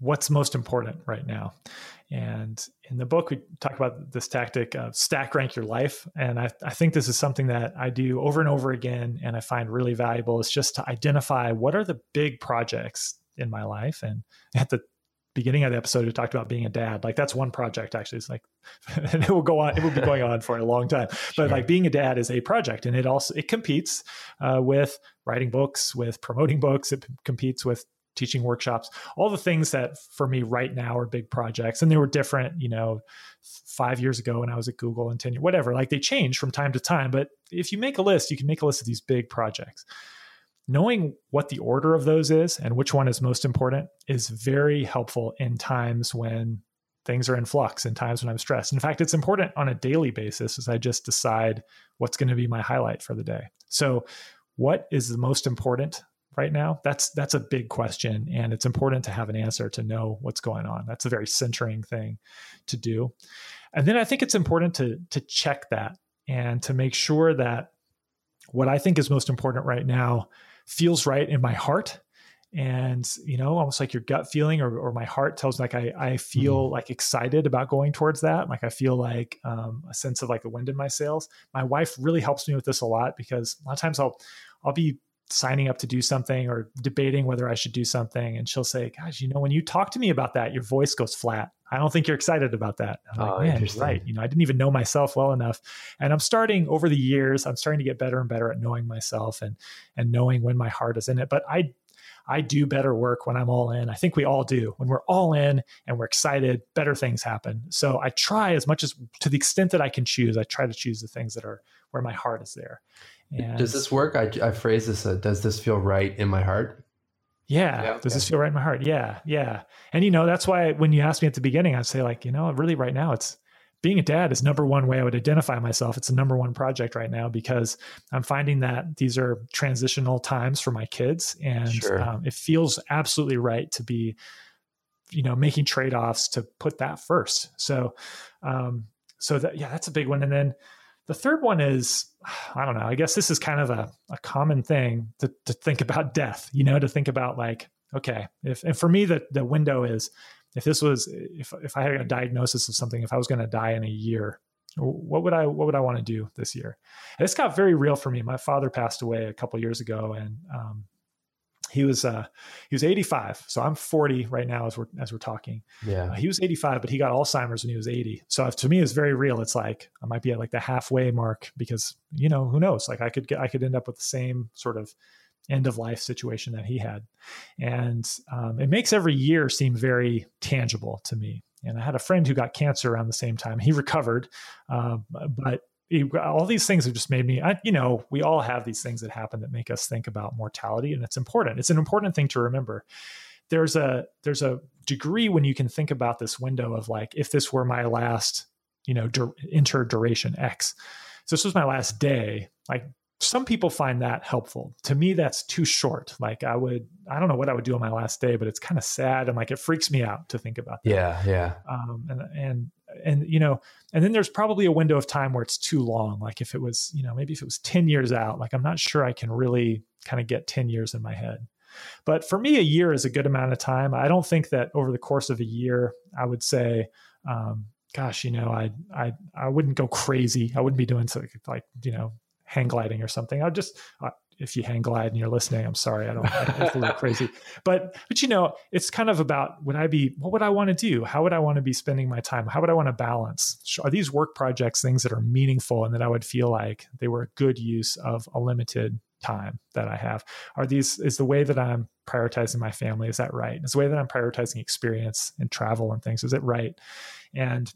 what's most important right now. And in the book, we talk about this tactic of stack rank your life. And I, I, think this is something that I do over and over again and I find really valuable is just to identify what are the big projects in my life. And at the beginning of the episode we talked about being a dad. Like that's one project actually. It's like, (laughs) and it will go on. It will be going on for a long time. Sure. But like being a dad is a project, and it also it competes uh, with writing books, with promoting books. It p- competes with teaching workshops, all the things that for me right now are big projects. And they were different, you know, five years ago when I was at Google and 10 years, whatever. Like they change from time to time. But if you make a list, you can make a list of these big projects knowing what the order of those is and which one is most important is very helpful in times when things are in flux in times when I'm stressed. In fact, it's important on a daily basis as I just decide what's going to be my highlight for the day. So, what is the most important right now? That's that's a big question and it's important to have an answer to know what's going on. That's a very centering thing to do. And then I think it's important to to check that and to make sure that what I think is most important right now feels right in my heart and you know almost like your gut feeling or, or my heart tells me like i, I feel mm-hmm. like excited about going towards that like i feel like um, a sense of like a wind in my sails my wife really helps me with this a lot because a lot of times i'll i'll be signing up to do something or debating whether i should do something and she'll say gosh you know when you talk to me about that your voice goes flat I don't think you're excited about that. I'm oh, like, man, right. You know, I didn't even know myself well enough. And I'm starting over the years, I'm starting to get better and better at knowing myself and and knowing when my heart is in it. But I I do better work when I'm all in. I think we all do. When we're all in and we're excited, better things happen. So I try as much as to the extent that I can choose, I try to choose the things that are where my heart is there. And does this work? I, I phrase this, uh, does this feel right in my heart? Yeah. yeah. Does this feel right in my heart? Yeah. Yeah. And you know, that's why when you asked me at the beginning, I'd say like, you know, really right now it's being a dad is number one way I would identify myself. It's the number one project right now because I'm finding that these are transitional times for my kids, and sure. um, it feels absolutely right to be, you know, making trade offs to put that first. So, um, so that yeah, that's a big one. And then the third one is, I don't know, I guess this is kind of a, a common thing to, to think about (laughs) death, you know, to think about like, okay, if, and for me, the, the window is if this was, if, if I had a diagnosis of something, if I was going to die in a year, what would I, what would I want to do this year? And this got very real for me. My father passed away a couple years ago and, um, he was uh he was 85 so i'm 40 right now as we're as we're talking. Yeah. Uh, he was 85 but he got alzheimer's when he was 80 so to me it's very real. It's like i might be at like the halfway mark because you know who knows? Like i could get i could end up with the same sort of end of life situation that he had. And um, it makes every year seem very tangible to me. And i had a friend who got cancer around the same time. He recovered uh, but all these things have just made me I, you know we all have these things that happen that make us think about mortality and it's important. It's an important thing to remember. There's a there's a degree when you can think about this window of like if this were my last you know dur- inter duration x so this was my last day like some people find that helpful. To me that's too short. Like i would i don't know what i would do on my last day but it's kind of sad and like it freaks me out to think about that. yeah yeah. Um, and and and you know and then there's probably a window of time where it's too long. Like if it was you know maybe if it was 10 years out like i'm not sure i can really kind of get 10 years in my head. But for me a year is a good amount of time. I don't think that over the course of a year i would say um, gosh you know i i i wouldn't go crazy. I wouldn't be doing something like you know hang gliding or something. I'd just uh, if you hang glide and you're listening, I'm sorry, I don't. I it's a little crazy, but but you know, it's kind of about would I be? What would I want to do? How would I want to be spending my time? How would I want to balance? Are these work projects things that are meaningful and that I would feel like they were a good use of a limited time that I have? Are these is the way that I'm prioritizing my family? Is that right? Is the way that I'm prioritizing experience and travel and things? Is it right? And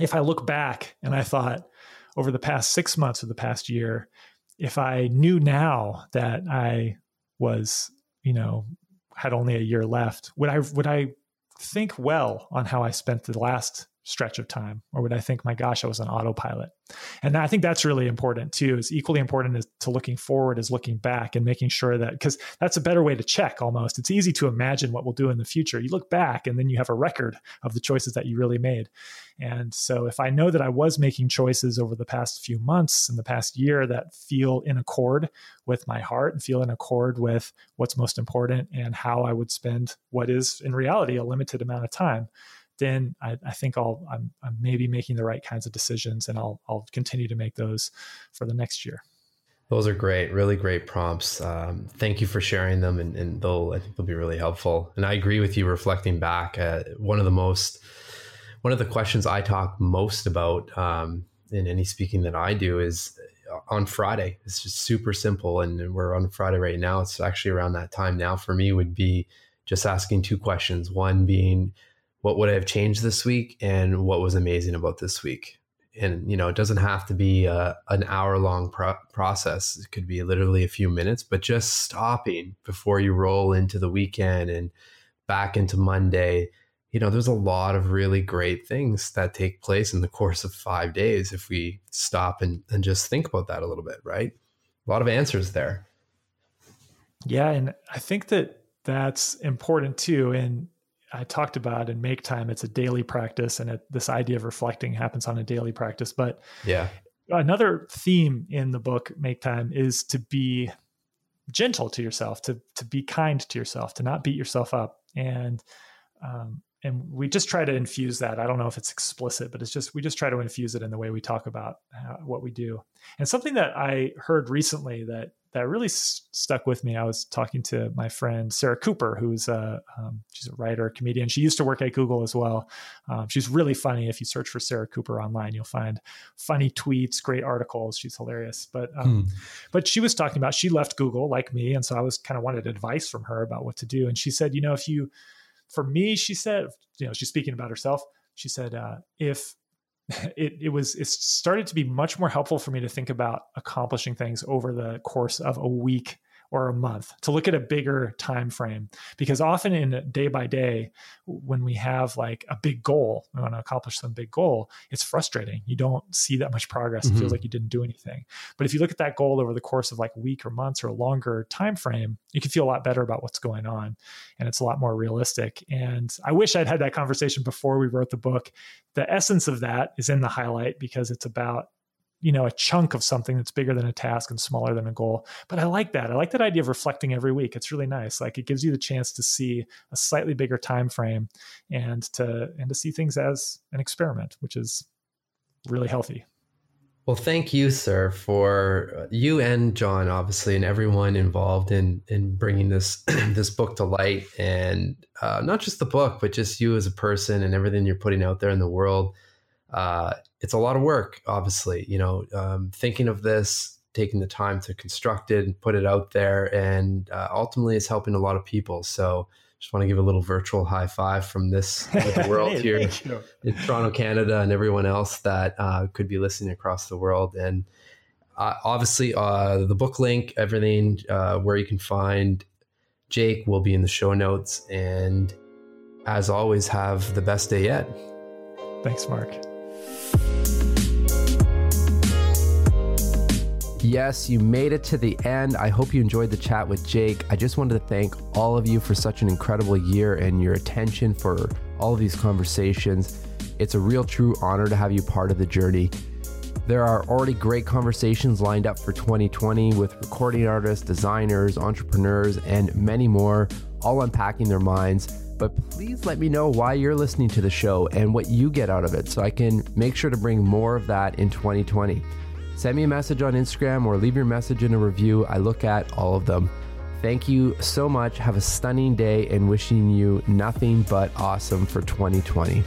if I look back and I thought over the past six months of the past year, if I knew now that I was, you know, had only a year left, would I would I think well on how I spent the last stretch of time or would i think my gosh i was on autopilot. And i think that's really important too is equally important as to looking forward as looking back and making sure that because that's a better way to check almost. It's easy to imagine what we'll do in the future. You look back and then you have a record of the choices that you really made. And so if i know that i was making choices over the past few months and the past year that feel in accord with my heart and feel in accord with what's most important and how i would spend what is in reality a limited amount of time then I, I think I'll I'm, I'm, maybe making the right kinds of decisions, and I'll I'll continue to make those for the next year. Those are great, really great prompts. Um, thank you for sharing them, and, and, they'll I think they'll be really helpful. And I agree with you. Reflecting back, uh, one of the most one of the questions I talk most about um, in any speaking that I do is uh, on Friday. It's just super simple, and we're on Friday right now. It's actually around that time now. For me, would be just asking two questions. One being, what would I have changed this week, and what was amazing about this week. And you know it doesn't have to be a, an hour long pro- process. It could be literally a few minutes but just stopping before you roll into the weekend and back into monday you know there's a lot of really great things that take place in the course of five days if we stop and, and just think about that a little bit right? A lot of answers there. Yeah and i think that that's important too and I talked about in make time, it's a daily practice, and it, this idea of reflecting happens on a daily practice. But yeah, another theme in the book make time is to be gentle to yourself, to to be kind to yourself, to not beat yourself up, and um, and we just try to infuse that. I don't know if it's explicit, but it's just we just try to infuse it in the way we talk about how, what we do. And something that I heard recently that that really s- stuck with me. I was talking to my friend Sarah Cooper, who's a um, she's a writer, comedian. She used to work at Google as well. Um, she's really funny. If you search for Sarah Cooper online, you'll find funny tweets, great articles. She's hilarious. But um, hmm. but she was talking about she left Google like me, and so I was kind of wanted advice from her about what to do. And she said, you know, if you, for me, she said, you know, she's speaking about herself. She said, uh, if (laughs) it, it was it started to be much more helpful for me to think about accomplishing things over the course of a week or a month to look at a bigger time frame because often in day by day when we have like a big goal we want to accomplish some big goal it's frustrating. You don't see that much progress. Mm-hmm. it feels like you didn't do anything. But if you look at that goal over the course of like a week or months or a longer time frame you can feel a lot better about what's going on and it's a lot more realistic. And i wish i'd had that conversation before we wrote the book. The essence of that is in the highlight because it's about you know a chunk of something that's bigger than a task and smaller than a goal. But i like that. I like that idea of reflecting every week. It's really nice. Like it gives you the chance to see a slightly bigger time frame and to and to see things as an experiment which is really healthy. Well thank you sir for uh, you and john obviously and everyone involved in in bringing this (clears throat) this book to light and uh, not just the book but just you as a person and everything you're putting out there in the world uh, it's a lot of work, obviously. You know, um, thinking of this, taking the time to construct it and put it out there, and uh, ultimately, it's helping a lot of people. So, just want to give a little virtual high five from this (laughs) world hey, here in Toronto, Canada, and everyone else that uh, could be listening across the world. And uh, obviously, uh, the book link, everything uh, where you can find Jake will be in the show notes. And as always, have the best day yet. Thanks, Mark. Yes, you made it to the end. I hope you enjoyed the chat with Jake. I just wanted to thank all of you for such an incredible year and your attention for all of these conversations. It's a real true honor to have you part of the journey. There are already great conversations lined up for 2020 with recording artists, designers, entrepreneurs, and many more, all unpacking their minds. But please let me know why you're listening to the show and what you get out of it so I can make sure to bring more of that in 2020. Send me a message on Instagram or leave your message in a review. I look at all of them. Thank you so much. Have a stunning day and wishing you nothing but awesome for 2020.